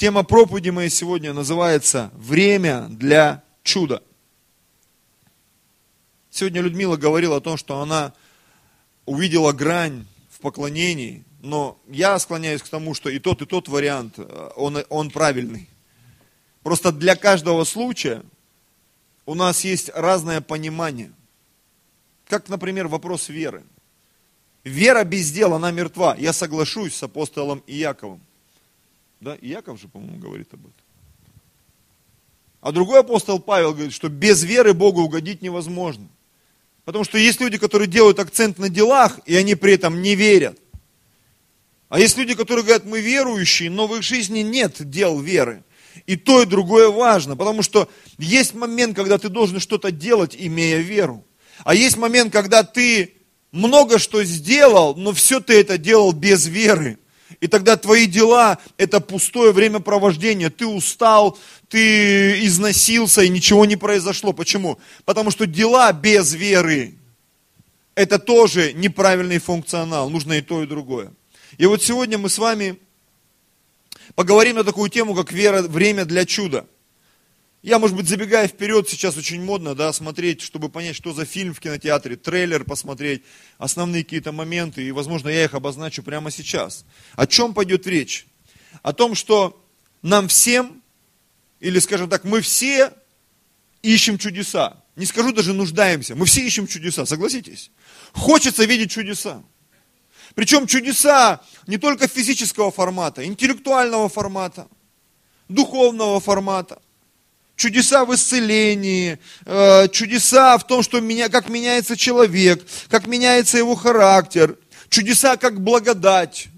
Тема проповеди моей сегодня называется «Время для чуда». Сегодня Людмила говорила о том, что она увидела грань в поклонении, но я склоняюсь к тому, что и тот, и тот вариант, э, он, он правильный. Просто для каждого случая у нас есть разное понимание. Как, например, вопрос веры. Вера без дела, она мертва. Я соглашусь с апостолом Иаковым. Да, Иаков же, по-моему, говорит об этом. А другой апостол Павел говорит, что без веры Богу угодить невозможно. Потому что есть люди, которые делают акцент на делах, и они при этом не верят. А есть люди, которые говорят, мы верующие, но в их жизни нет дел веры. И то, и другое важно, потому что есть момент, когда ты должен что-то делать, имея веру. А есть момент, когда ты много что сделал, но все ты это делал без веры. И тогда твои дела – это пустое времяпровождение. Ты устал, ты износился, и ничего не произошло. Почему? Потому что дела без веры – это тоже неправильный функционал. Нужно и то, и другое. И вот сегодня мы с вами поговорим на такую тему, как вера, время для чуда – я, может быть, забегая вперед, сейчас очень модно, да, смотреть, чтобы понять, что за фильм в кинотеатре, трейлер посмотреть, основные какие-то моменты, и, возможно, я их обозначу прямо сейчас. О чем пойдет речь? О том, что нам всем, или, скажем так, мы все ищем чудеса. Не скажу даже нуждаемся, мы все ищем чудеса, согласитесь? Хочется видеть чудеса. Причем чудеса не только физического формата, интеллектуального формата, духовного формата – чудеса в исцелении, э, чудеса в том, что меня, как меняется человек, как меняется его характер, чудеса как благодать.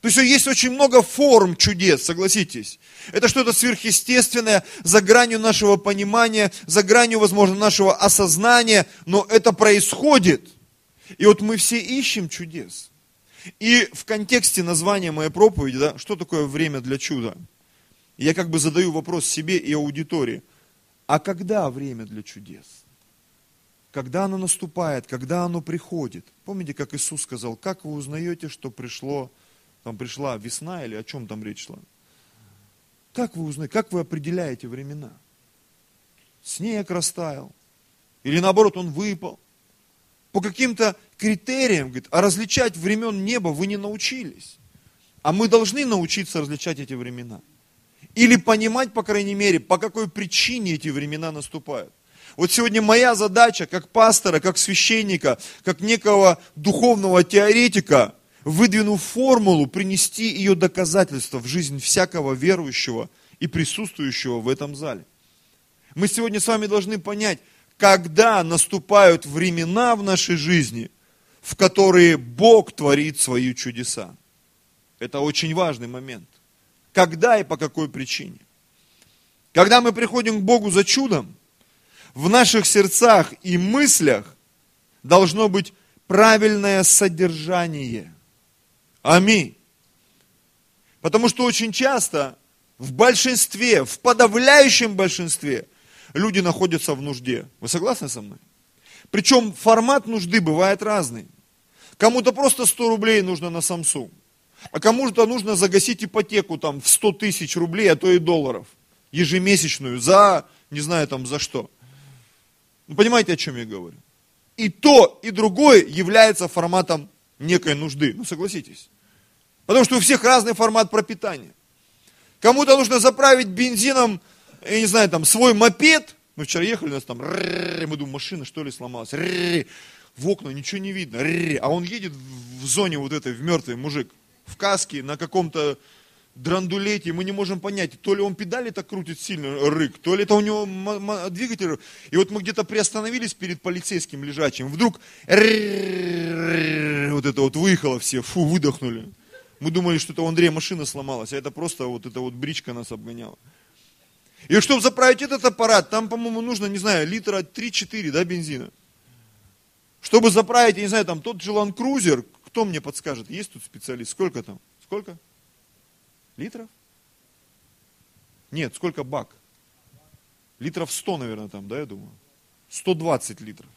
То есть есть очень много форм чудес, согласитесь. Это что-то сверхъестественное, за гранью нашего понимания, за гранью, возможно, нашего осознания, но это происходит. И вот мы все ищем чудес. И в контексте названия моей проповеди, да, что такое время для чуда? Я как бы задаю вопрос себе и аудитории. А когда время для чудес? Когда оно наступает, когда оно приходит? Помните, как Иисус сказал, как вы узнаете, что пришло, там пришла весна или о чем там речь шла? Как вы узнаете, как вы определяете времена? Снег растаял. Или наоборот, он выпал. По каким-то критериям, говорит, а различать времен неба вы не научились. А мы должны научиться различать эти времена. Или понимать, по крайней мере, по какой причине эти времена наступают. Вот сегодня моя задача, как пастора, как священника, как некого духовного теоретика, выдвинув формулу, принести ее доказательства в жизнь всякого верующего и присутствующего в этом зале. Мы сегодня с вами должны понять, когда наступают времена в нашей жизни, в которые Бог творит свои чудеса. Это очень важный момент когда и по какой причине. Когда мы приходим к Богу за чудом, в наших сердцах и мыслях должно быть правильное содержание. Аминь. Потому что очень часто, в большинстве, в подавляющем большинстве, люди находятся в нужде. Вы согласны со мной? Причем формат нужды бывает разный. Кому-то просто 100 рублей нужно на Samsung. А кому-то нужно загасить ипотеку там в 100 тысяч рублей, а то и долларов. Ежемесячную. За, не знаю там за что. Вы понимаете, о чем я говорю? И то, и другое является форматом некой нужды. Ну, согласитесь. Потому что у всех разный формат пропитания. Кому-то нужно заправить бензином, я не знаю, там, свой мопед. Мы вчера ехали, у нас там, мы думаем, машина что ли сломалась. В окна ничего не видно. А он едет в зоне вот этой, в мертвый мужик в каске, на каком-то драндулете, мы не можем понять, то ли он педали так крутит сильно, рык, то ли это у него двигатель. И вот мы где-то приостановились перед полицейским лежачим, вдруг вот это вот выехало все, фу, выдохнули. Мы думали, что это у Андрея машина сломалась, а это просто вот эта вот бричка нас обгоняла. И чтобы заправить этот аппарат, там, по-моему, нужно, не знаю, литра 3-4, да, бензина. Чтобы заправить, я не знаю, там тот же Land Cruiser, кто мне подскажет? Есть тут специалист? Сколько там? Сколько? Литров? Нет, сколько бак? Литров 100, наверное, там, да, я думаю. 120 литров.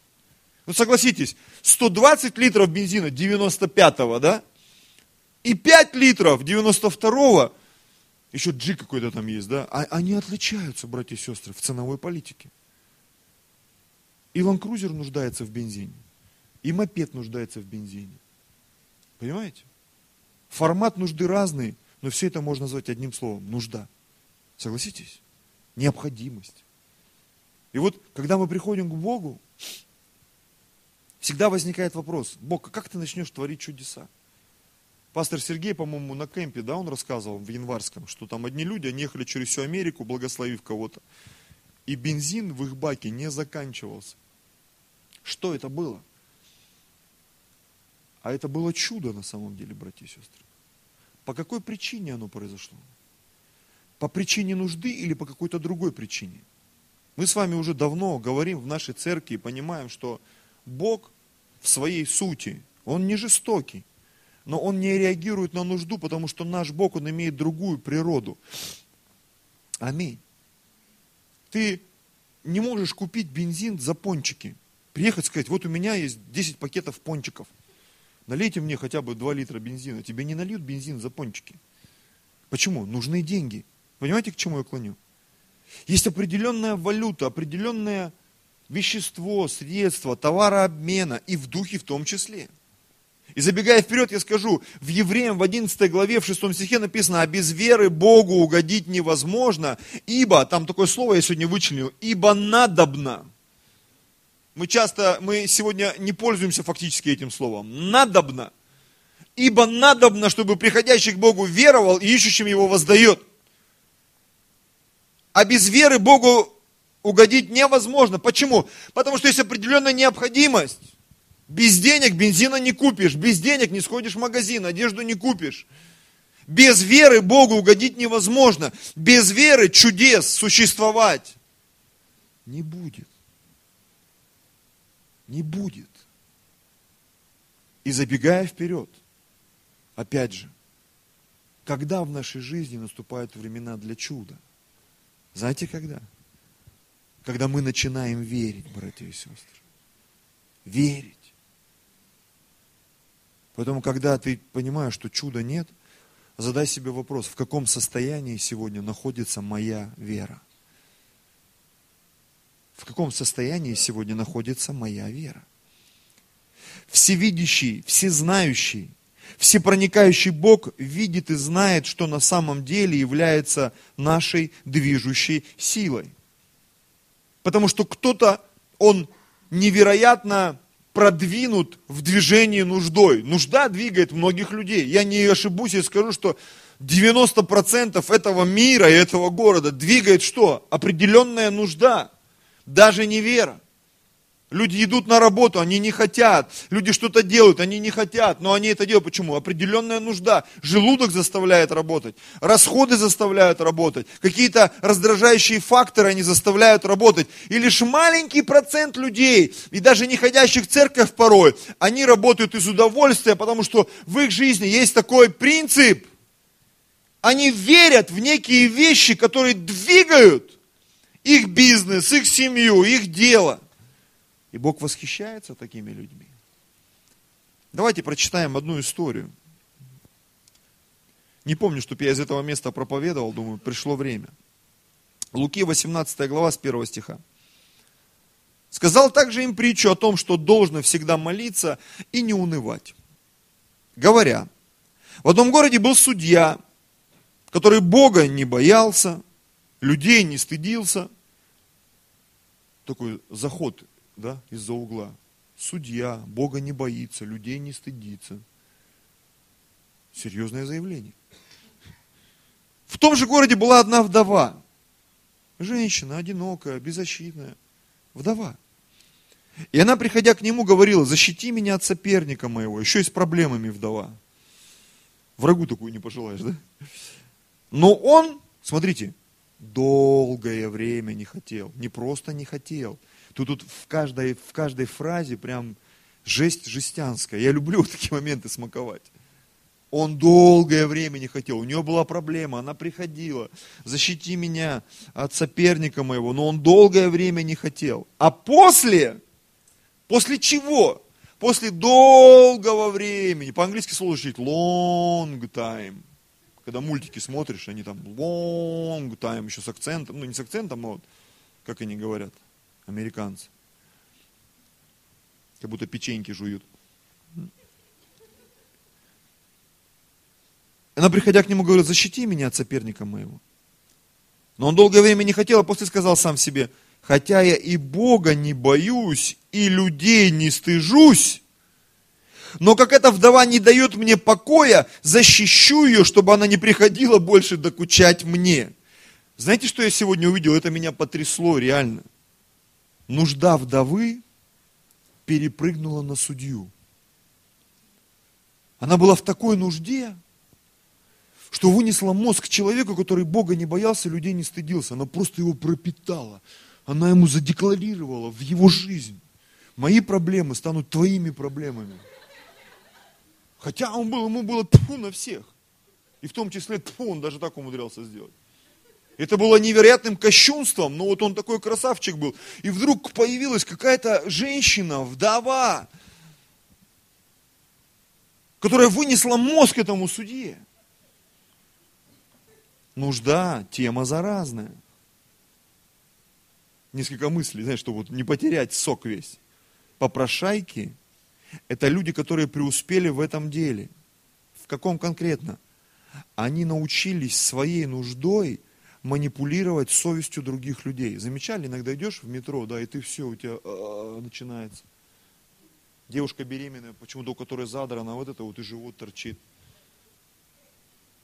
Ну, согласитесь, 120 литров бензина 95-го, да? И 5 литров 92-го, еще джи какой-то там есть, да, а, они отличаются, братья и сестры, в ценовой политике. И Крузер нуждается в бензине, и мопед нуждается в бензине. Понимаете? Формат нужды разный, но все это можно назвать одним словом – нужда. Согласитесь? Необходимость. И вот, когда мы приходим к Богу, всегда возникает вопрос, Бог, а как ты начнешь творить чудеса? Пастор Сергей, по-моему, на кемпе, да, он рассказывал в январском, что там одни люди, они ехали через всю Америку, благословив кого-то. И бензин в их баке не заканчивался. Что это было? А это было чудо на самом деле, братья и сестры. По какой причине оно произошло? По причине нужды или по какой-то другой причине? Мы с вами уже давно говорим в нашей церкви и понимаем, что Бог в своей сути, Он не жестокий но он не реагирует на нужду, потому что наш Бог, он имеет другую природу. Аминь. Ты не можешь купить бензин за пончики. Приехать сказать, вот у меня есть 10 пакетов пончиков. Налейте мне хотя бы 2 литра бензина. Тебе не нальют бензин за пончики. Почему? Нужны деньги. Понимаете, к чему я клоню? Есть определенная валюта, определенное вещество, средство, товарообмена и в духе в том числе – и забегая вперед, я скажу, в Евреям в 11 главе, в 6 стихе написано, а без веры Богу угодить невозможно, ибо, там такое слово я сегодня вычленил, ибо надобно. Мы часто, мы сегодня не пользуемся фактически этим словом. Надобно. Ибо надобно, чтобы приходящий к Богу веровал и ищущим его воздает. А без веры Богу угодить невозможно. Почему? Потому что есть определенная необходимость. Без денег бензина не купишь, без денег не сходишь в магазин, одежду не купишь. Без веры Богу угодить невозможно. Без веры чудес существовать не будет. Не будет. И забегая вперед, опять же, когда в нашей жизни наступают времена для чуда? Знаете когда? Когда мы начинаем верить, братья и сестры. Верить. Поэтому, когда ты понимаешь, что чуда нет, задай себе вопрос, в каком состоянии сегодня находится моя вера? В каком состоянии сегодня находится моя вера? Всевидящий, всезнающий, всепроникающий Бог видит и знает, что на самом деле является нашей движущей силой. Потому что кто-то, он невероятно продвинут в движении нуждой. Нужда двигает многих людей. Я не ошибусь и скажу, что 90% этого мира и этого города двигает что? Определенная нужда, даже не вера. Люди идут на работу, они не хотят. Люди что-то делают, они не хотят, но они это делают. Почему? Определенная нужда. Желудок заставляет работать, расходы заставляют работать, какие-то раздражающие факторы они заставляют работать. И лишь маленький процент людей, и даже не ходящих в церковь порой, они работают из удовольствия, потому что в их жизни есть такой принцип. Они верят в некие вещи, которые двигают их бизнес, их семью, их дело – и Бог восхищается такими людьми. Давайте прочитаем одну историю. Не помню, чтобы я из этого места проповедовал, думаю, пришло время. Луки 18 глава с 1 стиха. Сказал также им притчу о том, что должно всегда молиться и не унывать. Говоря, в одном городе был судья, который Бога не боялся, людей не стыдился. Такой заход да, из-за угла. Судья, Бога не боится, людей не стыдится. Серьезное заявление. В том же городе была одна вдова. Женщина, одинокая, беззащитная. Вдова. И она, приходя к нему, говорила, защити меня от соперника моего, еще и с проблемами вдова. Врагу такую не пожелаешь, да? Но он, смотрите, долгое время не хотел. Не просто не хотел – Тут, тут в, каждой, в каждой фразе прям жесть жестянская. Я люблю такие моменты смаковать. Он долгое время не хотел, у нее была проблема, она приходила, защити меня от соперника моего, но он долгое время не хотел. А после, после чего? После долгого времени, по-английски слово учить, long time, Когда мультики смотришь, они там long time, еще с акцентом, ну не с акцентом, а вот, как они говорят, американцы. Как будто печеньки жуют. Она, приходя к нему, говорит, защити меня от соперника моего. Но он долгое время не хотел, а после сказал сам себе, хотя я и Бога не боюсь, и людей не стыжусь, но как эта вдова не дает мне покоя, защищу ее, чтобы она не приходила больше докучать мне. Знаете, что я сегодня увидел? Это меня потрясло реально. Нужда вдовы перепрыгнула на судью. Она была в такой нужде, что вынесла мозг человеку, который Бога не боялся, людей не стыдился. Она просто его пропитала. Она ему задекларировала в его жизнь. Мои проблемы станут твоими проблемами. Хотя он был, ему было тьфу на всех. И в том числе тьфу, он даже так умудрялся сделать. Это было невероятным кощунством, но вот он такой красавчик был. И вдруг появилась какая-то женщина, вдова, которая вынесла мозг этому судье. Нужда, тема заразная. Несколько мыслей, знаешь, чтобы вот не потерять сок весь. Попрошайки – это люди, которые преуспели в этом деле. В каком конкретно? Они научились своей нуждой манипулировать совестью других людей. Замечали, иногда идешь в метро, да, и ты все, у тебя а, начинается. Девушка беременная, почему-то у которой задрана, вот это вот и живот торчит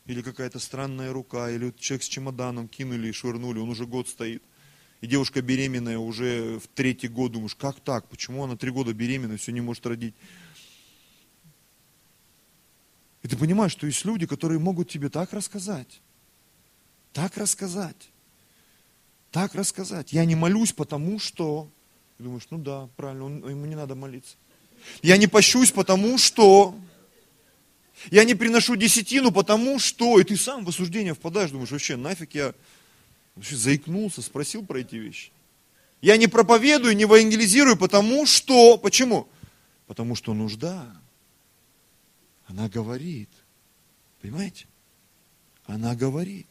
или какая-то странная рука, или человек с чемоданом кинули и швырнули, он уже год стоит. И девушка беременная уже в третий год, думаешь, как так, почему она три года беременная, все не может родить. И ты понимаешь, что есть люди, которые могут тебе так рассказать, так рассказать, так рассказать. Я не молюсь, потому что... Ты думаешь, ну да, правильно, он, ему не надо молиться. Я не пощусь, потому что... Я не приношу десятину, потому что... И ты сам в осуждение впадаешь, думаешь, вообще нафиг я заикнулся, спросил про эти вещи. Я не проповедую, не евангелизирую, потому что... Почему? Потому что нужда. Она говорит. Понимаете? Она говорит.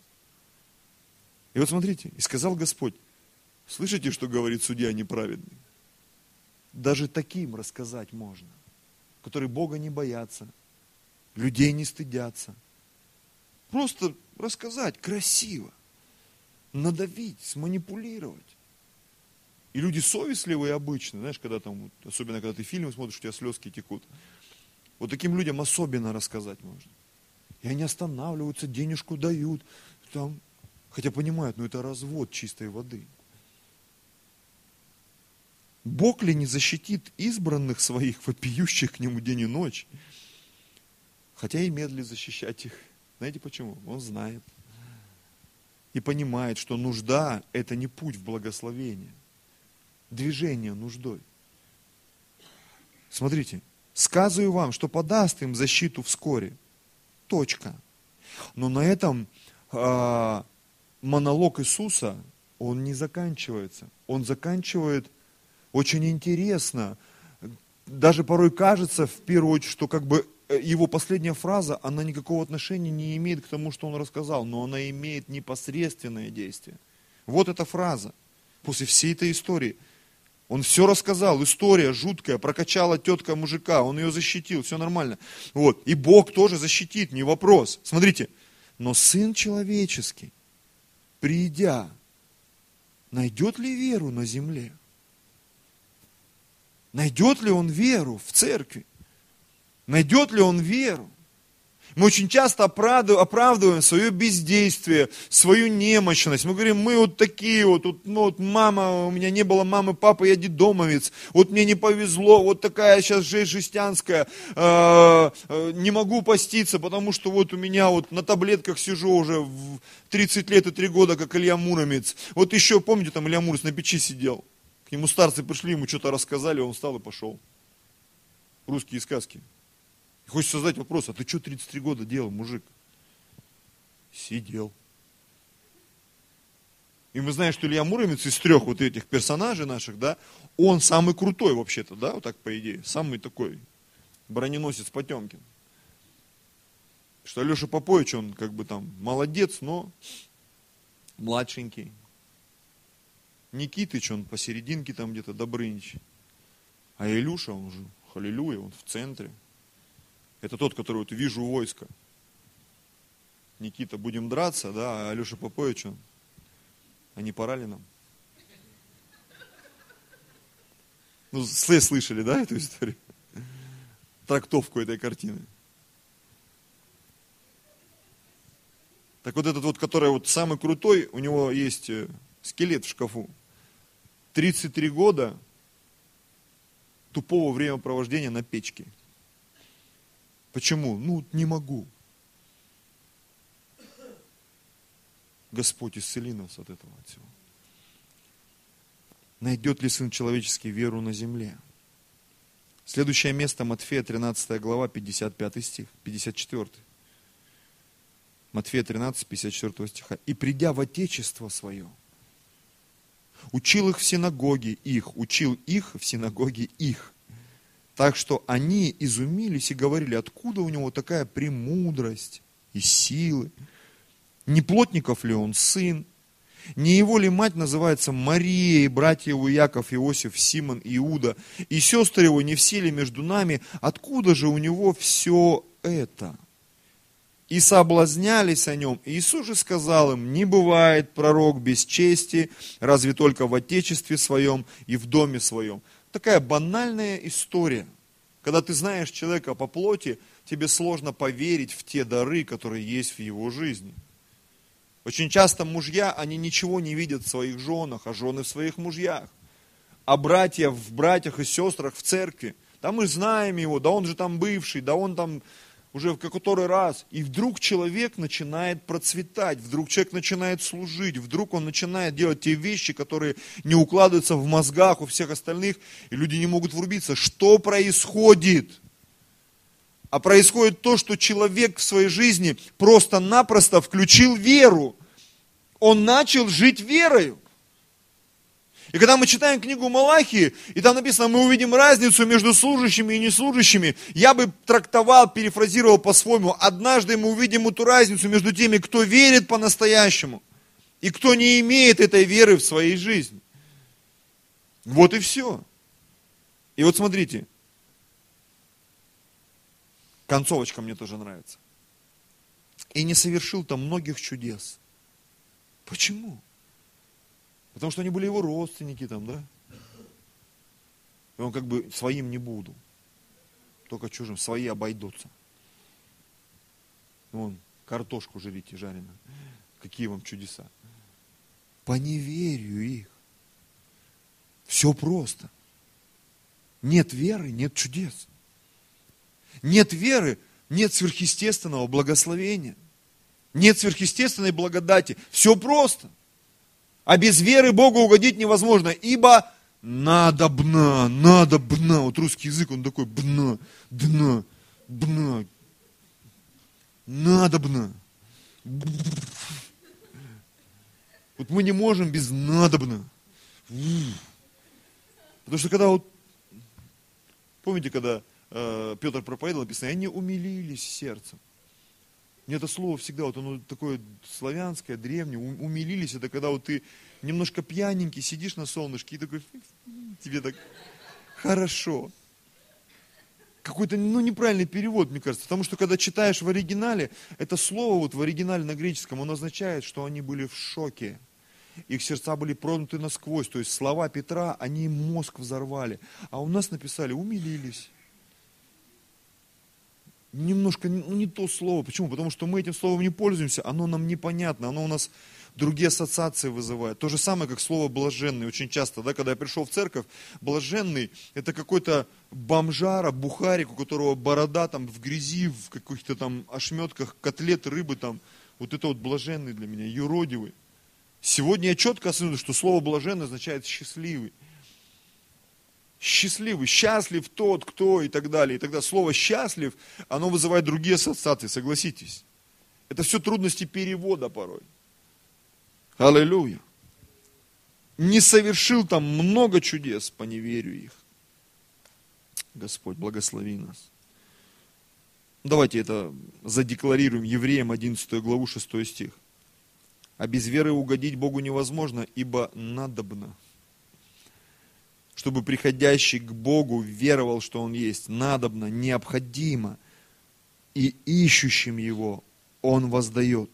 И вот смотрите, и сказал Господь, слышите, что говорит судья неправедный? Даже таким рассказать можно, которые Бога не боятся, людей не стыдятся. Просто рассказать красиво, надавить, сманипулировать. И люди совестливые обычно, знаешь, когда там, особенно когда ты фильмы смотришь, у тебя слезки текут. Вот таким людям особенно рассказать можно. И они останавливаются, денежку дают. Там, хотя понимают, ну это развод чистой воды. Бог ли не защитит избранных своих, вопиющих к нему день и ночь? Хотя и медли защищать их. Знаете почему? Он знает. И понимает, что нужда – это не путь в благословение. Движение нуждой. Смотрите, сказываю вам, что подаст им защиту вскоре. Точка. Но на этом э, монолог Иисуса, он не заканчивается. Он заканчивает очень интересно. Даже порой кажется, в первую очередь, что как бы его последняя фраза, она никакого отношения не имеет к тому, что он рассказал, но она имеет непосредственное действие. Вот эта фраза. После всей этой истории. Он все рассказал, история жуткая, прокачала тетка мужика, он ее защитил, все нормально. Вот. И Бог тоже защитит, не вопрос. Смотрите, но Сын Человеческий, придя, найдет ли веру на земле? Найдет ли он веру в церкви? Найдет ли он веру? Мы очень часто оправдываем свое бездействие, свою немощность. Мы говорим, мы вот такие вот, вот, ну, вот мама, у меня не было мамы, папа, я детдомовец, вот мне не повезло, вот такая сейчас жизнь жестянская, э, э, не могу поститься, потому что вот у меня вот на таблетках сижу уже в 30 лет и 3 года, как Илья Муромец. Вот еще, помните, там Илья Муромец на печи сидел, к нему старцы пришли, ему что-то рассказали, он встал и пошел. Русские сказки. И хочется задать вопрос, а ты что 33 года делал, мужик? Сидел. И мы знаем, что Илья Муромец из трех вот этих персонажей наших, да, он самый крутой вообще-то, да, вот так по идее, самый такой броненосец Потемкин. Что Алеша Попович, он как бы там молодец, но младшенький. Никитыч, он посерединке там где-то, Добрынич. А Илюша, он же, халилюя, он в центре. Это тот, который вот вижу войско. Никита, будем драться, да, а Алеша Попович, он, а не пора ли нам? Ну, слышали, да, эту историю? Трактовку этой картины. Так вот этот вот, который вот самый крутой, у него есть э, скелет в шкафу. 33 года тупого времяпровождения на печке. Почему? Ну, не могу. Господь, исцели нас от этого всего. Найдет ли Сын Человеческий веру на земле? Следующее место Матфея 13 глава, 55 стих, 54. Матфея 13, 54 стиха. «И придя в Отечество свое, учил их в синагоге их, учил их в синагоге их. Так что они изумились и говорили, откуда у него такая премудрость и силы. Не плотников ли он сын? Не его ли мать называется Мария, и братья его Яков, Иосиф, Симон, Иуда, и сестры его не все ли между нами? Откуда же у него все это? И соблазнялись о нем. Иисус же сказал им, не бывает пророк без чести, разве только в отечестве своем и в доме своем. Такая банальная история. Когда ты знаешь человека по плоти, тебе сложно поверить в те дары, которые есть в его жизни. Очень часто мужья, они ничего не видят в своих женах, а жены в своих мужьях. А братья в братьях и сестрах в церкви. Да мы знаем его, да он же там бывший, да он там уже в который раз. И вдруг человек начинает процветать, вдруг человек начинает служить, вдруг он начинает делать те вещи, которые не укладываются в мозгах у всех остальных, и люди не могут врубиться. Что происходит? а происходит то, что человек в своей жизни просто-напросто включил веру. Он начал жить верою. И когда мы читаем книгу Малахии, и там написано, мы увидим разницу между служащими и неслужащими, я бы трактовал, перефразировал по-своему. Однажды мы увидим эту разницу между теми, кто верит по-настоящему, и кто не имеет этой веры в своей жизни. Вот и все. И вот смотрите, Концовочка мне тоже нравится. И не совершил там многих чудес. Почему? Потому что они были его родственники там, да? И он как бы своим не буду. Только чужим. Свои обойдутся. Вон, картошку жрите жареную. Какие вам чудеса. По неверию их. Все просто. Нет веры, нет чудес. Нет веры, нет сверхъестественного благословения. Нет сверхъестественной благодати. Все просто. А без веры Богу угодить невозможно, ибо надо бна, надо бна. Вот русский язык, он такой бна, дна, бна. Надо бна. Вот мы не можем без надобно. Потому что когда вот, помните, когда Э, Петр проповедовал, написано, они умилились сердцем. Мне это слово всегда, вот оно такое славянское, древнее, умилились, это когда вот ты немножко пьяненький, сидишь на солнышке и такой, тебе так хорошо. Какой-то, ну, неправильный перевод, мне кажется, потому что когда читаешь в оригинале, это слово вот в оригинале на греческом, оно означает, что они были в шоке. Их сердца были пронуты насквозь, то есть слова Петра, они мозг взорвали. А у нас написали, умилились немножко ну, не то слово. Почему? Потому что мы этим словом не пользуемся, оно нам непонятно, оно у нас другие ассоциации вызывает. То же самое, как слово блаженный. Очень часто, да, когда я пришел в церковь, блаженный это какой-то бомжара, бухарик, у которого борода там в грязи, в каких-то там ошметках, котлеты, рыбы там. Вот это вот блаженный для меня, юродивый. Сегодня я четко осознаю, что слово блаженный означает счастливый счастливый, счастлив тот, кто и так далее. И тогда слово счастлив, оно вызывает другие ассоциации, согласитесь. Это все трудности перевода порой. Аллилуйя. Не совершил там много чудес по неверию их. Господь, благослови нас. Давайте это задекларируем евреям 11 главу 6 стих. А без веры угодить Богу невозможно, ибо надобно. Чтобы приходящий к Богу веровал, что Он есть, надобно, необходимо. И ищущим Его Он воздает.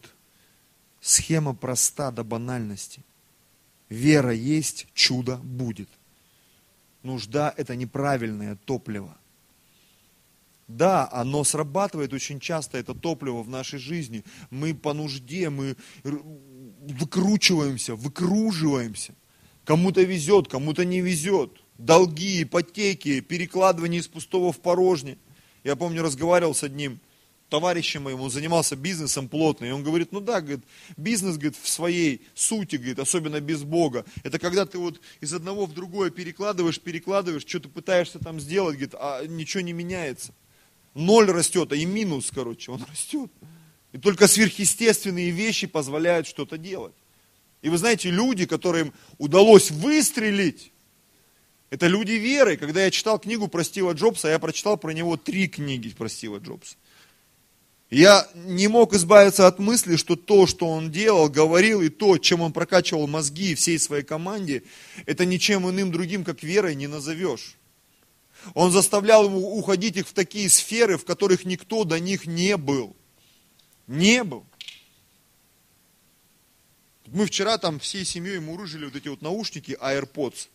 Схема проста до банальности. Вера есть, чудо будет. Нужда – это неправильное топливо. Да, оно срабатывает очень часто, это топливо в нашей жизни. Мы по нужде, мы выкручиваемся, выкруживаемся. Кому-то везет, кому-то не везет. Долги, ипотеки, перекладывание из пустого в порожнее. Я помню, разговаривал с одним товарищем моим, он занимался бизнесом плотно, и он говорит, ну да, говорит, бизнес, говорит, в своей сути, говорит, особенно без Бога, это когда ты вот из одного в другое перекладываешь, перекладываешь, что-то пытаешься там сделать, говорит, а ничего не меняется. Ноль растет, а и минус, короче, он растет. И только сверхъестественные вещи позволяют что-то делать. И вы знаете, люди, которым удалось выстрелить, это люди веры. Когда я читал книгу про Стива Джобса, я прочитал про него три книги про Стива Джобса. Я не мог избавиться от мысли, что то, что он делал, говорил, и то, чем он прокачивал мозги всей своей команде, это ничем иным другим, как верой не назовешь. Он заставлял уходить их в такие сферы, в которых никто до них не был. Не был. Мы вчера там всей семьей мурыжили вот эти вот наушники AirPods.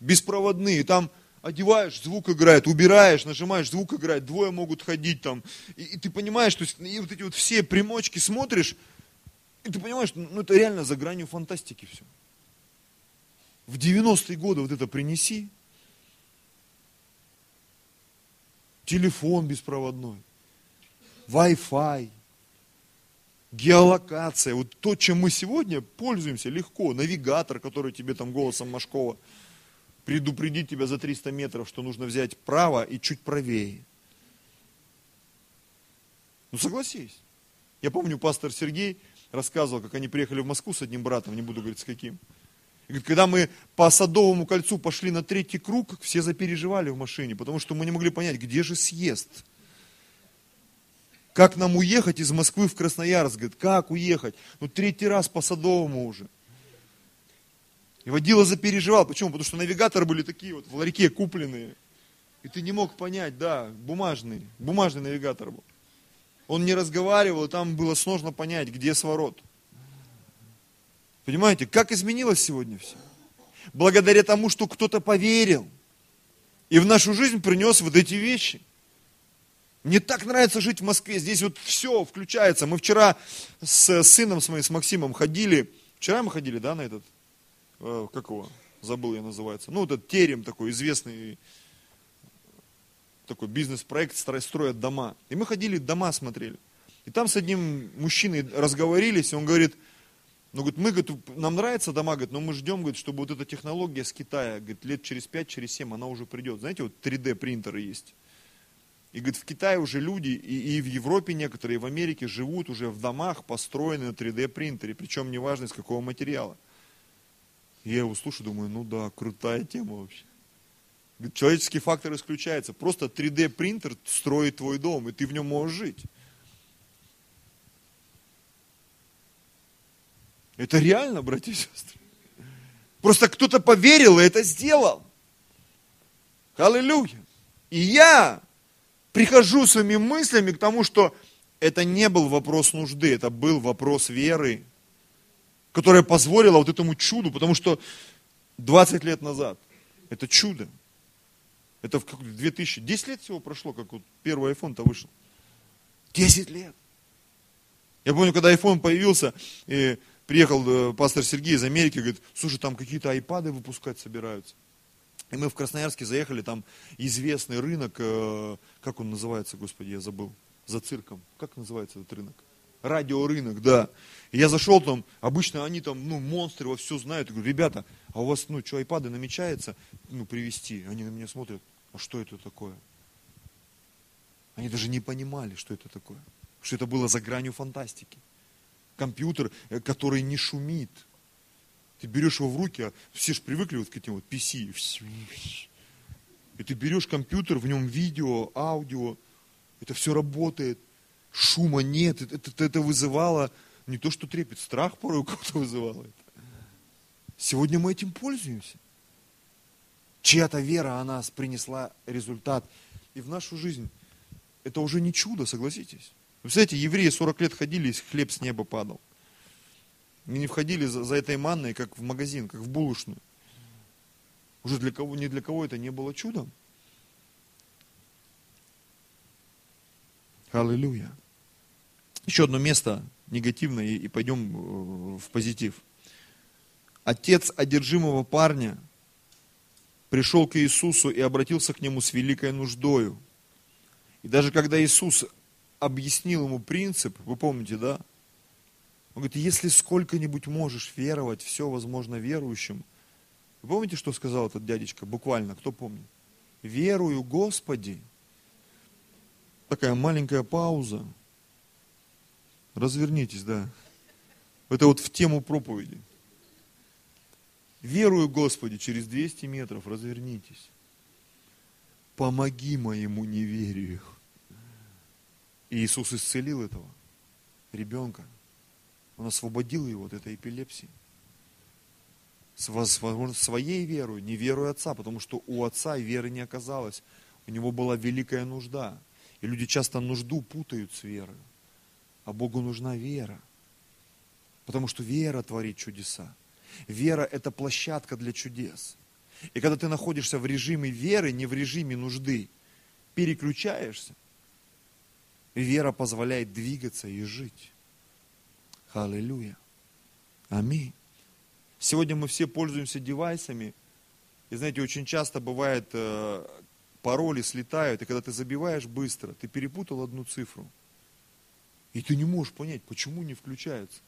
Беспроводные. Там одеваешь, звук играет, убираешь, нажимаешь, звук играет, двое могут ходить там. И, и ты понимаешь, то есть, и вот эти вот все примочки смотришь, и ты понимаешь, ну это реально за гранью фантастики все. В 90-е годы вот это принеси, телефон беспроводной, Wi-Fi, геолокация, вот то, чем мы сегодня пользуемся легко, навигатор, который тебе там голосом Машкова предупредит тебя за 300 метров, что нужно взять право и чуть правее. Ну согласись. Я помню, пастор Сергей рассказывал, как они приехали в Москву с одним братом, не буду говорить с каким. И говорит, когда мы по Садовому кольцу пошли на третий круг, все запереживали в машине, потому что мы не могли понять, где же съезд. Как нам уехать из Москвы в Красноярск? Говорит, как уехать? Ну, третий раз по Садовому уже. И водила запереживал. Почему? Потому что навигаторы были такие вот в ларьке купленные. И ты не мог понять, да, бумажный, бумажный навигатор был. Он не разговаривал, там было сложно понять, где сворот. Понимаете, как изменилось сегодня все? Благодаря тому, что кто-то поверил и в нашу жизнь принес вот эти вещи. Мне так нравится жить в Москве, здесь вот все включается. Мы вчера с сыном с моим, с Максимом ходили, вчера мы ходили, да, на этот, э, как его, забыл я называется, ну, вот этот терем такой известный, такой бизнес-проект, строят дома. И мы ходили, дома смотрели. И там с одним мужчиной разговорились, и он говорит, ну, говорит, мы, говорит, нам нравится дома, говорит, но мы ждем, говорит, чтобы вот эта технология с Китая, говорит, лет через 5, через 7 она уже придет. Знаете, вот 3D принтеры есть. И говорит, в Китае уже люди, и, и в Европе некоторые, и в Америке живут уже в домах, построенные на 3D принтере, причем неважно из какого материала. И я его слушаю, думаю, ну да, крутая тема вообще. Говорит, человеческий фактор исключается. Просто 3D принтер строит твой дом, и ты в нем можешь жить. Это реально, братья и сестры. Просто кто-то поверил и это сделал. Аллилуйя. И я прихожу своими мыслями к тому, что это не был вопрос нужды, это был вопрос веры, которая позволила вот этому чуду, потому что 20 лет назад это чудо. Это в 2000, 10 лет всего прошло, как вот первый iPhone-то вышел. 10 лет. Я помню, когда iPhone появился, и приехал э, пастор Сергей из Америки, говорит, слушай, там какие-то айпады выпускать собираются. И мы в Красноярске заехали, там известный рынок, э, как он называется, господи, я забыл, за цирком. Как называется этот рынок? Радиорынок, да. И я зашел там, обычно они там, ну, монстры во все знают. Я говорю, ребята, а у вас, ну, что, айпады намечается, ну, привезти? Они на меня смотрят, а что это такое? Они даже не понимали, что это такое. Что это было за гранью фантастики компьютер, э, который не шумит. Ты берешь его в руки, а все же привыкли вот к этим вот PC. И ты берешь компьютер, в нем видео, аудио, Это все работает. Шума нет. Это, это, это вызывало не то, что трепет, страх порой у кого-то вызывало это. Сегодня мы этим пользуемся. Чья-то вера, она принесла результат. И в нашу жизнь это уже не чудо, согласитесь. Вы знаете, евреи 40 лет ходили, и хлеб с неба падал. И не входили за, за этой манной, как в магазин, как в булочную. Уже для кого, ни для кого это не было чудом. Аллилуйя. Еще одно место негативное, и, и пойдем э, в позитив. Отец одержимого парня пришел к Иисусу и обратился к нему с великой нуждою. И даже когда Иисус объяснил ему принцип, вы помните, да? Он говорит, если сколько-нибудь можешь веровать, все возможно верующим. Вы помните, что сказал этот дядечка? Буквально, кто помнит? Верую, Господи. Такая маленькая пауза. Развернитесь, да. Это вот в тему проповеди. Верую, Господи, через 200 метров развернитесь. Помоги моему неверию. И Иисус исцелил этого ребенка. Он освободил его от этой эпилепсии. С, своей верой, не верой отца, потому что у отца веры не оказалось. У него была великая нужда. И люди часто нужду путают с верой. А Богу нужна вера. Потому что вера творит чудеса. Вера – это площадка для чудес. И когда ты находишься в режиме веры, не в режиме нужды, переключаешься, вера позволяет двигаться и жить. Аллилуйя. Аминь. Сегодня мы все пользуемся девайсами. И знаете, очень часто бывает, э, пароли слетают, и когда ты забиваешь быстро, ты перепутал одну цифру. И ты не можешь понять, почему не включается.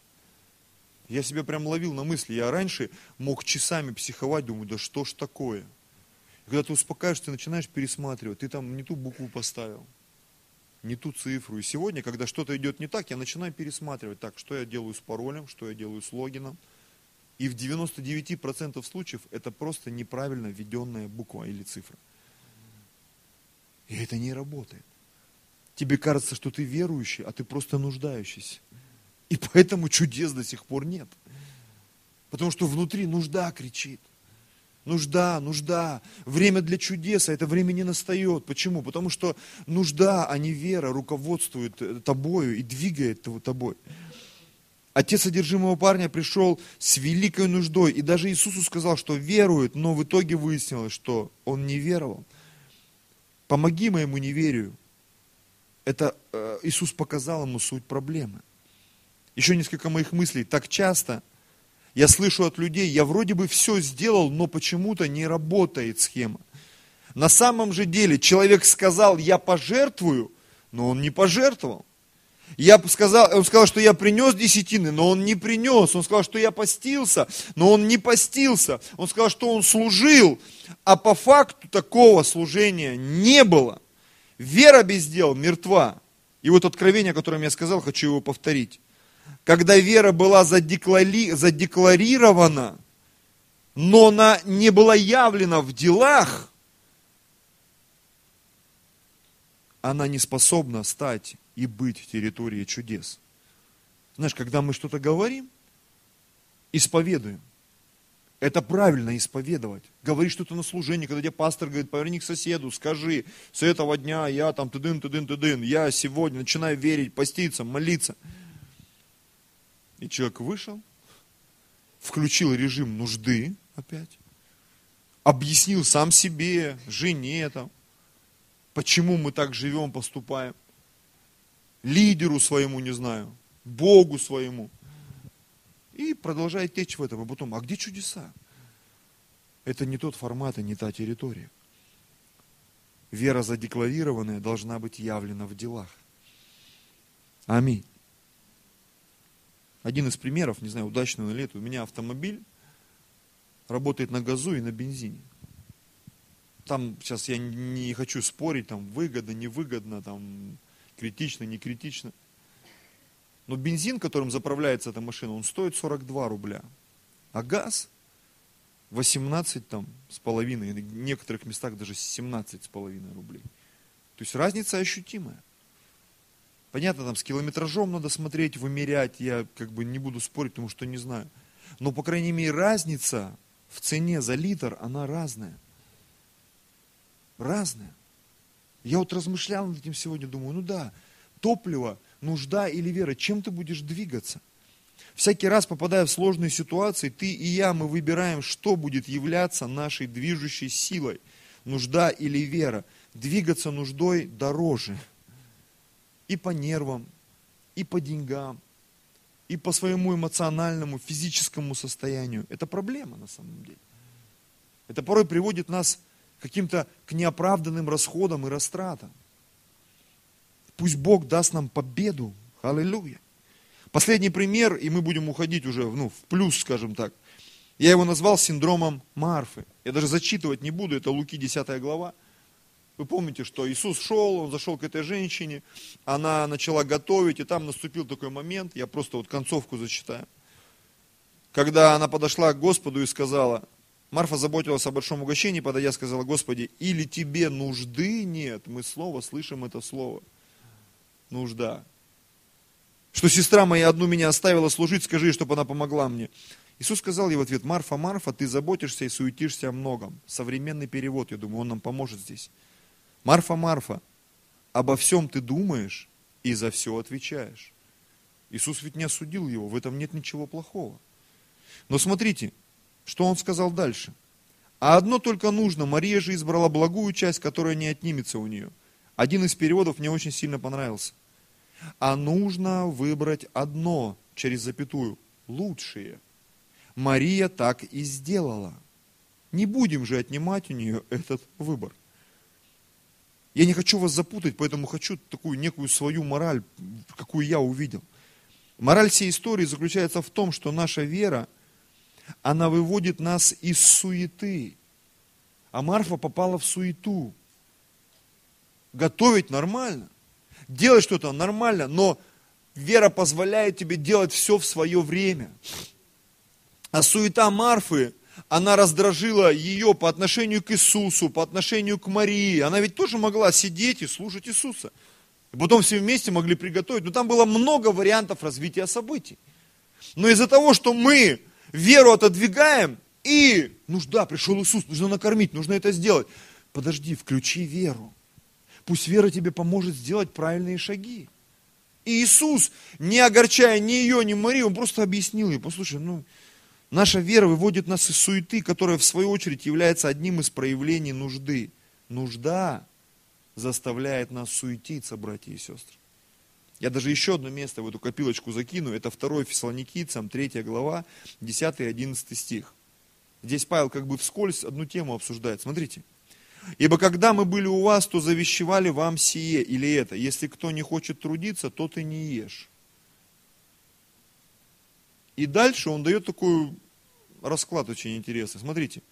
Я себя прям ловил на мысли. Я раньше мог часами психовать, думаю, да что ж такое. И когда ты успокаиваешься, ты начинаешь пересматривать. Ты там не ту букву поставил, не ту цифру. И сегодня, когда что-то идет не так, я начинаю пересматривать. Так, что я делаю с паролем, что я делаю с логином. И в 99% случаев это просто неправильно введенная буква или цифра. И это не работает. Тебе кажется, что ты верующий, а ты просто нуждающийся. И поэтому чудес до сих пор нет. Потому что внутри нужда кричит. Нужда, нужда. Время для чудеса, это время не настает. Почему? Потому что нужда, а не вера руководствует э, тобою и двигает тобой. Отец содержимого парня пришел с великой нуждой. И даже Иисусу сказал, что верует, но в итоге выяснилось, что он не веровал. Помоги моему неверию. Это э, Иисус показал ему суть проблемы. Еще несколько моих мыслей. Так часто я слышу от людей, я вроде бы все сделал, но почему-то не работает схема. На самом же деле человек сказал, я пожертвую, но он не пожертвовал. Я сказал, он сказал, что я принес десятины, но он не принес. Он сказал, что я постился, но он не постился. Он сказал, что он служил, а по факту такого служения не было. Вера без дел мертва. И вот откровение, о котором я сказал, хочу его повторить когда вера была задеклари, задекларирована, но она не была явлена в делах, она не способна стать и быть территорией чудес. Знаешь, когда мы что-то говорим, исповедуем, это правильно исповедовать. Говорить что-то на служении, когда тебе пастор говорит, поверни к соседу, скажи, с этого дня я там тыдын, тыдын, тыдын, я сегодня начинаю верить, поститься, молиться – и человек вышел, включил режим нужды опять, объяснил сам себе, жене там, почему мы так живем, поступаем, лидеру своему, не знаю, Богу своему. И продолжает течь в этом. А потом, а где чудеса? Это не тот формат и не та территория. Вера задекларированная должна быть явлена в делах. Аминь. Один из примеров, не знаю, удачного или нет, у меня автомобиль работает на газу и на бензине. Там сейчас я не хочу спорить, там выгодно, невыгодно, там критично, не критично. Но бензин, которым заправляется эта машина, он стоит 42 рубля. А газ 18 там, с половиной, в некоторых местах даже 17 с половиной рублей. То есть разница ощутимая. Понятно, там с километражом надо смотреть, вымерять, я как бы не буду спорить, потому что не знаю. Но, по крайней мере, разница в цене за литр, она разная. Разная. Я вот размышлял над этим сегодня, думаю, ну да, топливо, нужда или вера, чем ты будешь двигаться? Всякий раз, попадая в сложные ситуации, ты и я, мы выбираем, что будет являться нашей движущей силой. Нужда или вера. Двигаться нуждой дороже. И по нервам, и по деньгам, и по своему эмоциональному, физическому состоянию. Это проблема на самом деле. Это порой приводит нас каким-то к неоправданным расходам и растратам. Пусть Бог даст нам победу. Аллилуйя. Последний пример, и мы будем уходить уже ну, в плюс, скажем так. Я его назвал синдромом Марфы. Я даже зачитывать не буду, это Луки 10 глава. Вы помните, что Иисус шел, он зашел к этой женщине, она начала готовить, и там наступил такой момент, я просто вот концовку зачитаю. Когда она подошла к Господу и сказала, Марфа заботилась о большом угощении, подойдя, сказала, Господи, или тебе нужды нет? Мы слово слышим это слово. Нужда что сестра моя одну меня оставила служить, скажи, чтобы она помогла мне. Иисус сказал ей в ответ, Марфа, Марфа, ты заботишься и суетишься о многом. Современный перевод, я думаю, он нам поможет здесь. Марфа, Марфа, обо всем ты думаешь и за все отвечаешь. Иисус ведь не осудил его, в этом нет ничего плохого. Но смотрите, что он сказал дальше. А одно только нужно, Мария же избрала благую часть, которая не отнимется у нее. Один из переводов мне очень сильно понравился а нужно выбрать одно через запятую, лучшее. Мария так и сделала. Не будем же отнимать у нее этот выбор. Я не хочу вас запутать, поэтому хочу такую некую свою мораль, какую я увидел. Мораль всей истории заключается в том, что наша вера, она выводит нас из суеты. А Марфа попала в суету. Готовить нормально делать что-то нормально, но вера позволяет тебе делать все в свое время. А суета Марфы, она раздражила ее по отношению к Иисусу, по отношению к Марии. Она ведь тоже могла сидеть и слушать Иисуса. И потом все вместе могли приготовить. Но там было много вариантов развития событий. Но из-за того, что мы веру отодвигаем, и нужда, пришел Иисус, нужно накормить, нужно это сделать. Подожди, включи веру. Пусть вера тебе поможет сделать правильные шаги. И Иисус, не огорчая ни ее, ни Марию, он просто объяснил ей, послушай, ну, наша вера выводит нас из суеты, которая в свою очередь является одним из проявлений нужды. Нужда заставляет нас суетиться, братья и сестры. Я даже еще одно место в эту копилочку закину, это 2 Фессалоникийцам, 3 глава, 10 и 11 стих. Здесь Павел как бы вскользь одну тему обсуждает. Смотрите. Ибо когда мы были у вас, то завещевали вам сие или это. Если кто не хочет трудиться, то ты не ешь. И дальше он дает такой расклад очень интересный. Смотрите.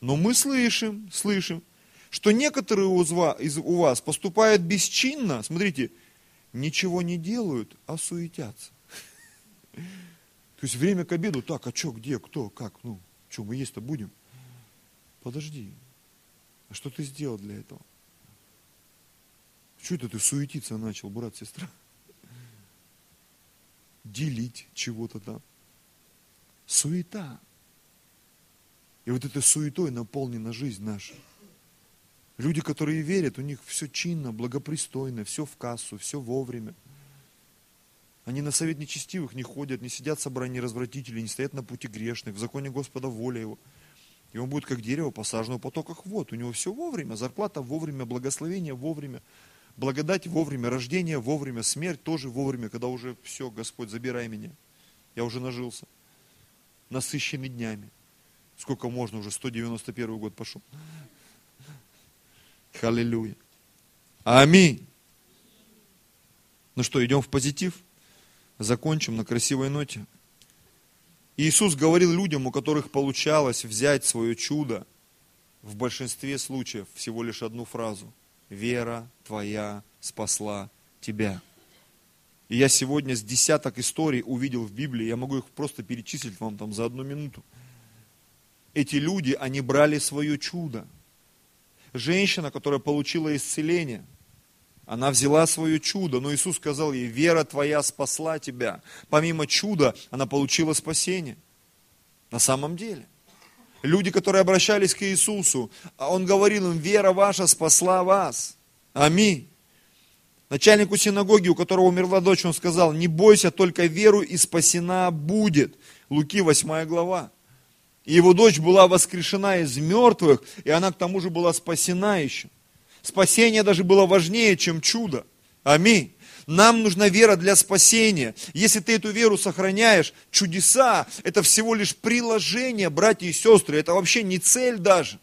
Но мы слышим, слышим, что некоторые из у вас поступают бесчинно, смотрите, ничего не делают, а суетятся. То есть время к обеду, так, а что, где, кто, как, ну, что, мы есть-то будем? Подожди, а что ты сделал для этого? Что это ты суетиться начал, брат, сестра? Делить чего-то там. Суета. И вот этой суетой наполнена жизнь наша. Люди, которые верят, у них все чинно, благопристойно, все в кассу, все вовремя. Они на совет нечестивых не ходят, не сидят в собрании развратителей, не стоят на пути грешных, в законе Господа воля его – и он будет как дерево, посажено в потоках вод. У него все вовремя, зарплата вовремя, благословение вовремя, благодать вовремя, рождение вовремя, смерть тоже вовремя, когда уже все, Господь, забирай меня. Я уже нажился. Насыщенный днями. Сколько можно уже, 191 год пошел. Халилюя. Аминь. Ну что, идем в позитив? Закончим на красивой ноте. Иисус говорил людям, у которых получалось взять свое чудо, в большинстве случаев всего лишь одну фразу. Вера твоя спасла тебя. И я сегодня с десяток историй увидел в Библии, я могу их просто перечислить вам там за одну минуту. Эти люди, они брали свое чудо. Женщина, которая получила исцеление, Она взяла свое чудо, но Иисус сказал ей, вера твоя спасла тебя. Помимо чуда, она получила спасение. На самом деле. Люди, которые обращались к Иисусу, а Он говорил им, вера ваша спасла вас. Аминь. Начальнику синагоги, у которого умерла дочь, он сказал, не бойся, только веру и спасена будет. Луки 8 глава. Его дочь была воскрешена из мертвых, и она к тому же была спасена еще. Спасение даже было важнее, чем чудо. Аминь. Нам нужна вера для спасения. Если ты эту веру сохраняешь, чудеса – это всего лишь приложение, братья и сестры. Это вообще не цель даже.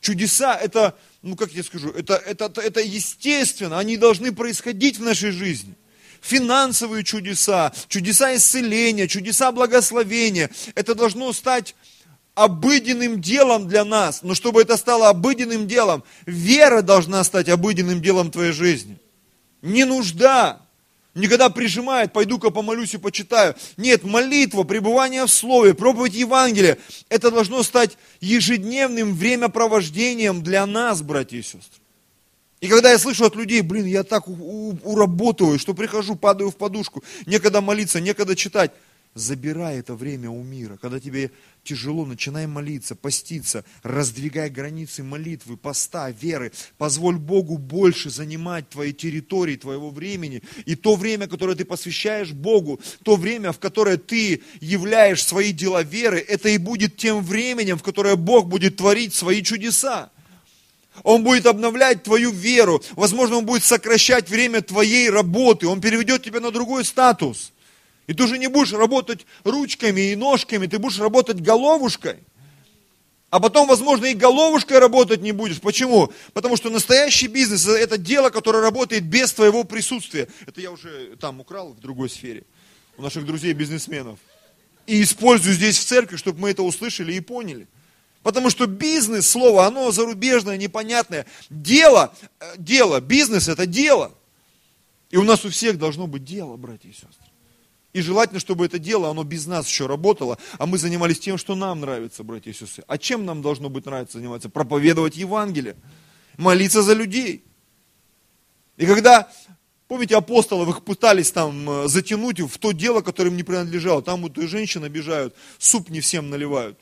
Чудеса – это, ну как я скажу, это, это, это естественно, они должны происходить в нашей жизни. Финансовые чудеса, чудеса исцеления, чудеса благословения. Это должно стать обыденным делом для нас. Но чтобы это стало обыденным делом, вера должна стать обыденным делом твоей жизни. Не нужда. Никогда прижимает, пойду-ка помолюсь и почитаю. Нет, молитва, пребывание в Слове, проповедь Евангелия, это должно стать ежедневным времяпровождением для нас, братья и сестры. И когда я слышу от людей, блин, я так уработываю, что прихожу, падаю в подушку, некогда молиться, некогда читать. Забирай это время у мира. Когда тебе тяжело, начинай молиться, поститься, раздвигай границы молитвы, поста, веры. Позволь Богу больше занимать твоей территории, твоего времени. И то время, которое ты посвящаешь Богу, то время, в которое ты являешь свои дела веры, это и будет тем временем, в которое Бог будет творить свои чудеса. Он будет обновлять твою веру. Возможно, Он будет сокращать время твоей работы. Он переведет тебя на другой статус. И ты уже не будешь работать ручками и ножками, ты будешь работать головушкой. А потом, возможно, и головушкой работать не будешь. Почему? Потому что настоящий бизнес – это дело, которое работает без твоего присутствия. Это я уже там украл в другой сфере. У наших друзей-бизнесменов. И использую здесь в церкви, чтобы мы это услышали и поняли. Потому что бизнес, слово, оно зарубежное, непонятное. Дело, э, дело, бизнес – это дело. И у нас у всех должно быть дело, братья и сестры. И желательно, чтобы это дело, оно без нас еще работало, а мы занимались тем, что нам нравится, братья и сестры. А чем нам должно быть нравиться заниматься? Проповедовать Евангелие, молиться за людей. И когда, помните, апостолов их пытались там э, затянуть в то дело, которое им не принадлежало, там вот и женщин обижают, суп не всем наливают.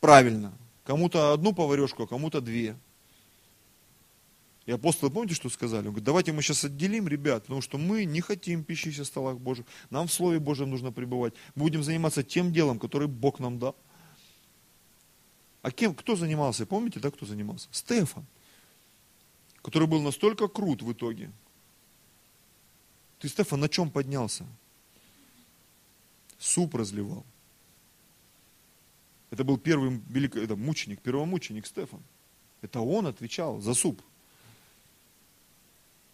Правильно. Кому-то одну поварешку, а кому-то две. И апостолы, помните, что сказали? Он говорит, давайте мы сейчас отделим ребят, потому что мы не хотим пищи в столах Божьих. Нам в Слове Божьем нужно пребывать. Будем заниматься тем делом, которое Бог нам дал. А кем, кто занимался? Помните, да, кто занимался? Стефан, который был настолько крут в итоге. Ты, Стефан, на чем поднялся? Суп разливал. Это был первый великий, это мученик, первомученик Стефан. Это он отвечал за суп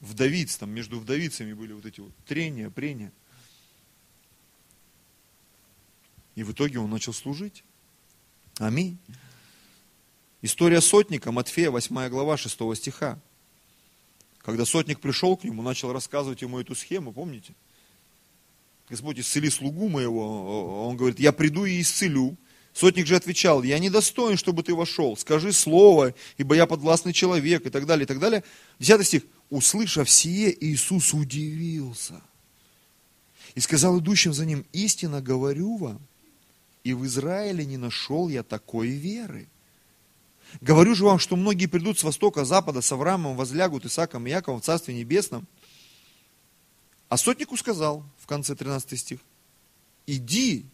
вдовиц, там между вдовицами были вот эти вот трения, прения. И в итоге он начал служить. Аминь. История сотника, Матфея, 8 глава, 6 стиха. Когда сотник пришел к нему, начал рассказывать ему эту схему, помните? Господь, исцели слугу моего. Он говорит, я приду и исцелю. Сотник же отвечал, я не достоин, чтобы ты вошел. Скажи слово, ибо я подвластный человек, и так далее, и так далее. Десятый стих. Услышав сие, Иисус удивился. И сказал идущим за ним, истинно говорю вам, и в Израиле не нашел я такой веры. Говорю же вам, что многие придут с востока, запада, с Авраамом, возлягут Исаком и Яковом в Царстве Небесном. А сотнику сказал в конце 13 стих, иди,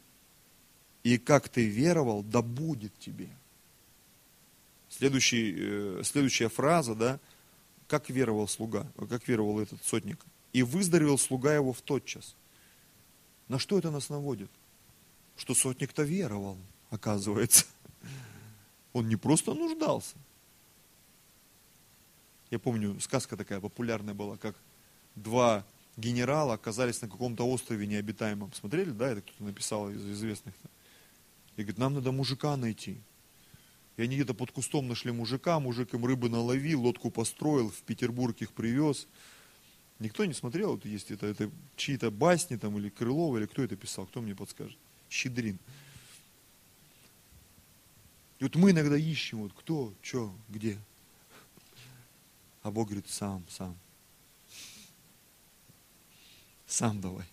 и как ты веровал, да будет тебе. Следующий, э, следующая фраза, да, как веровал слуга, как веровал этот сотник. И выздоровел слуга его в тот час. На что это нас наводит? Что сотник-то веровал, оказывается. Он не просто нуждался. Я помню, сказка такая популярная была, как два генерала оказались на каком-то острове необитаемом. Смотрели, да, это кто-то написал из известных. И говорит, нам надо мужика найти. И они где-то под кустом нашли мужика, мужик им рыбы наловил, лодку построил, в Петербург их привез. Никто не смотрел, вот есть это, это чьи-то басни там, или Крылова, или кто это писал, кто мне подскажет? Щедрин. И вот мы иногда ищем, вот кто, что, где. А Бог говорит, сам, сам. Сам давай.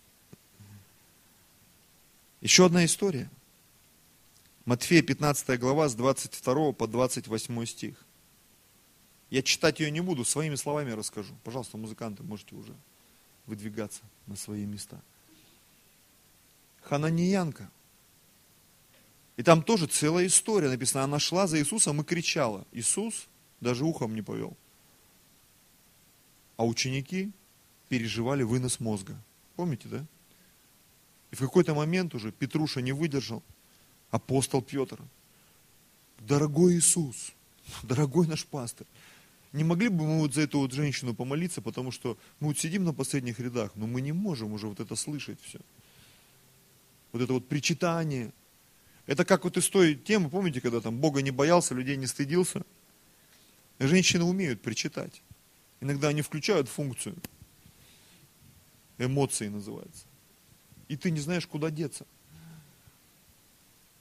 Еще одна история – Матфея 15 глава с 22 по 28 стих. Я читать ее не буду, своими словами расскажу. Пожалуйста, музыканты, можете уже выдвигаться на свои места. Хананиянка. И там тоже целая история написана. Она шла за Иисусом и кричала. Иисус даже ухом не повел. А ученики переживали вынос мозга. Помните, да? И в какой-то момент уже Петруша не выдержал. Апостол Петр. Дорогой Иисус, дорогой наш пастор, не могли бы мы вот за эту вот женщину помолиться, потому что мы вот сидим на последних рядах, но мы не можем уже вот это слышать все. Вот это вот причитание. Это как вот из той темы, помните, когда там Бога не боялся, людей не стыдился? Женщины умеют причитать. Иногда они включают функцию. Эмоции называется. И ты не знаешь, куда деться.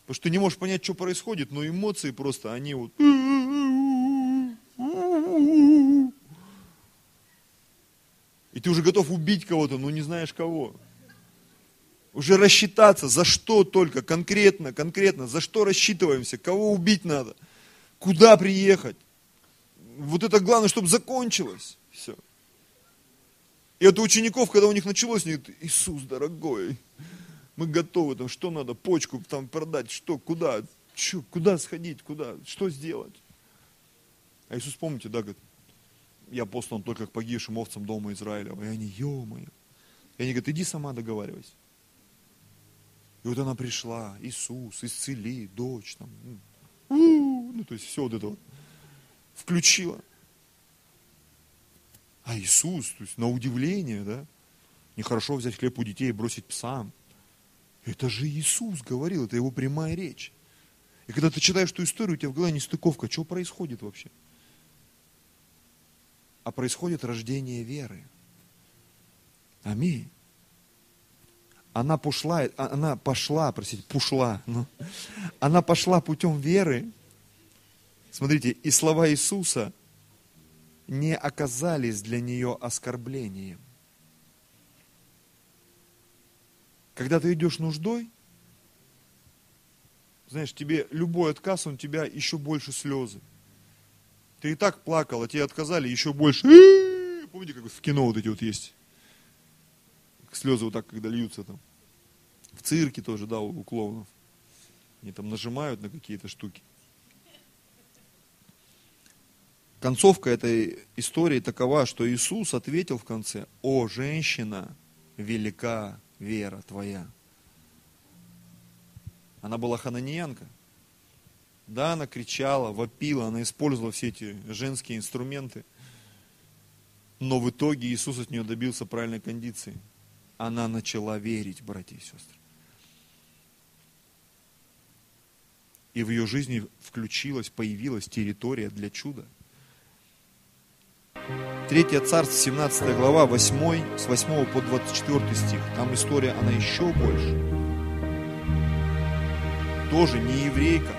Потому что ты не можешь понять, что происходит, но эмоции просто, они вот... И ты уже готов убить кого-то, но не знаешь кого. Уже рассчитаться, за что только, конкретно, конкретно, за что рассчитываемся, кого убить надо, куда приехать. Вот это главное, чтобы закончилось. Все. И это учеников, когда у них началось, они говорят, Иисус, дорогой, мы готовы, там, что надо, почку там продать, что, куда, что, куда сходить, куда, что сделать. А Иисус, помните, да, говорит, я послан только к погибшим овцам дома Израиля. И они, ё-моё. И они говорят, иди сама договаривайся. И вот она пришла, Иисус, исцели, дочь, там, ну, ну то есть все вот это вот включила. А Иисус, то есть на удивление, да, нехорошо взять хлеб у детей и бросить псам. Это же Иисус говорил, это его прямая речь. И когда ты читаешь эту историю, у тебя в голове нестыковка, что происходит вообще? а происходит рождение веры. Аминь. Она пошла, она пошла, простите, пошла, ну, она пошла путем веры. Смотрите, и слова Иисуса не оказались для нее оскорблением. Когда ты идешь нуждой, знаешь, тебе любой отказ, он тебя еще больше слезы. Ты и так плакал, а тебе отказали еще больше. Помните, как в кино вот эти вот есть? Слезы вот так, когда льются там. В цирке тоже, да, у клоунов. Они там нажимают на какие-то штуки. Концовка этой истории такова, что Иисус ответил в конце, «О, женщина, велика вера твоя». Она была хананиянка. Да, она кричала, вопила, она использовала все эти женские инструменты. Но в итоге Иисус от нее добился правильной кондиции. Она начала верить, братья и сестры. И в ее жизни включилась, появилась территория для чуда. Третье царство, 17 глава, 8, с 8 по 24 стих. Там история, она еще больше. Тоже не еврейка,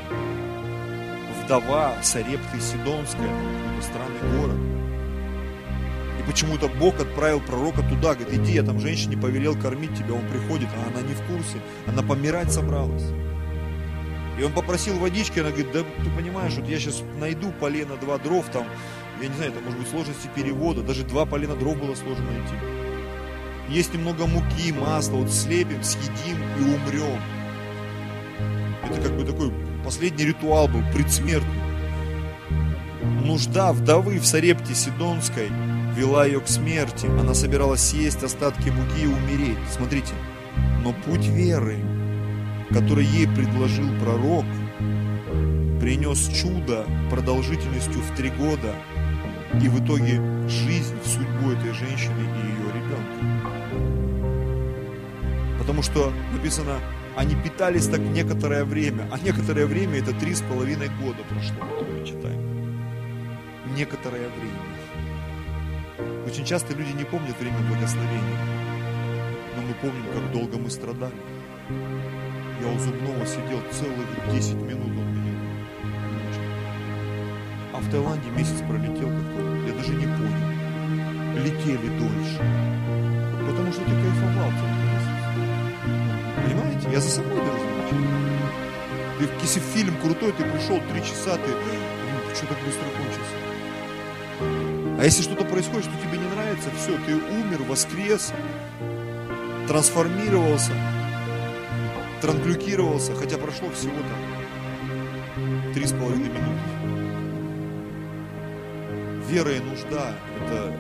вдова Сарепты Сидонская, какой-то странный город. И почему-то Бог отправил пророка туда, говорит, иди, я там женщине повелел кормить тебя, он приходит, а она не в курсе, она помирать собралась. И он попросил водички, она говорит, да ты понимаешь, вот я сейчас найду полено два дров там, я не знаю, это может быть сложности перевода, даже два полена дров было сложно найти. Есть немного муки, масла, вот слепим, съедим и умрем. Это как бы такой Последний ритуал был предсмертный. Нужда вдовы в Сарепте Сидонской вела ее к смерти. Она собиралась съесть остатки муки и умереть. Смотрите, но путь веры, который ей предложил пророк, принес чудо продолжительностью в три года и в итоге жизнь в судьбу этой женщины и ее ребенка. Потому что написано, они питались так некоторое время, а некоторое время это три с половиной года прошло, мы читаем. Некоторое время. Очень часто люди не помнят время благословения, но мы помним, как долго мы страдали. Я у зубного сидел целых 10 минут, Таиланде месяц пролетел как-то, я даже не понял. Летели дольше. Потому что ты кайфовал целый месяц. Понимаете? Я за собой даже замечаю. Ты, если фильм крутой, ты пришел три часа, ты, блин, что так быстро кончился? А если что-то происходит, что тебе не нравится, все, ты умер, воскрес, трансформировался, транклюкировался, хотя прошло всего там три с половиной минуты. Вера и нужда – это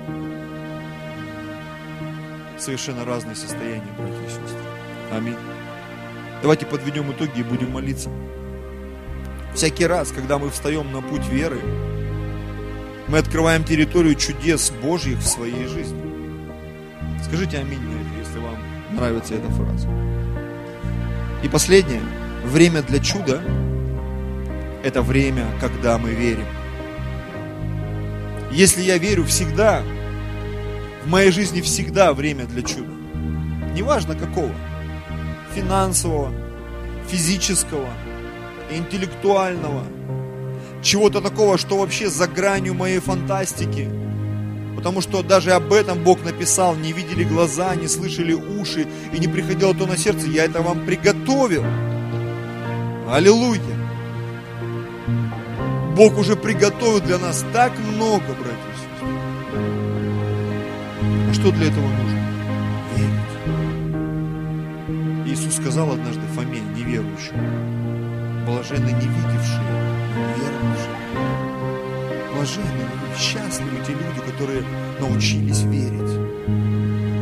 совершенно разные состояния, братья и сестры. Аминь. Давайте подведем итоги и будем молиться. Всякий раз, когда мы встаем на путь веры, мы открываем территорию чудес Божьих в своей жизни. Скажите аминь на это, если вам нравится эта фраза. И последнее. Время для чуда – это время, когда мы верим. Если я верю всегда, в моей жизни всегда время для чуда. Неважно какого. Финансового, физического, интеллектуального. Чего-то такого, что вообще за гранью моей фантастики. Потому что даже об этом Бог написал, не видели глаза, не слышали уши и не приходило то на сердце. Я это вам приготовил. Аллилуйя. Бог уже приготовил для нас так много, братья и сестры. А что для этого нужно? Верить. Иисус сказал однажды Фоме, неверующему, блаженны не видевшие, верующие. Блаженны, счастливы те люди, которые научились верить.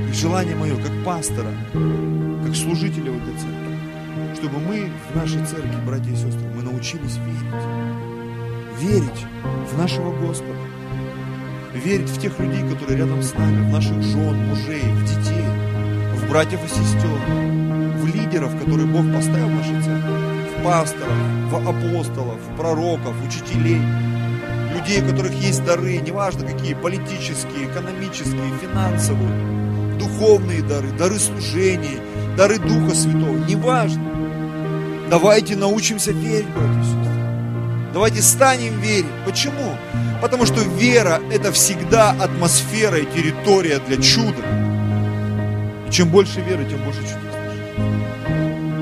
И желание мое, как пастора, как служителя в этой церкви, чтобы мы в нашей церкви, братья и сестры, мы научились верить верить в нашего Господа, верить в тех людей, которые рядом с нами, в наших жен, мужей, в детей, в братьев и сестер, в лидеров, которые Бог поставил в нашей церкви, в пасторов, в апостолов, в пророков, учителей, людей, у которых есть дары, неважно какие, политические, экономические, финансовые, духовные дары, дары служения, дары Духа Святого, неважно. Давайте научимся верить, братья и сестры. Давайте станем верить. Почему? Потому что вера – это всегда атмосфера и территория для чуда. И чем больше веры, тем больше чудес.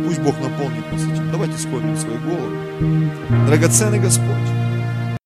Пусть Бог наполнит нас этим. Давайте склоним свои головы. Драгоценный Господь,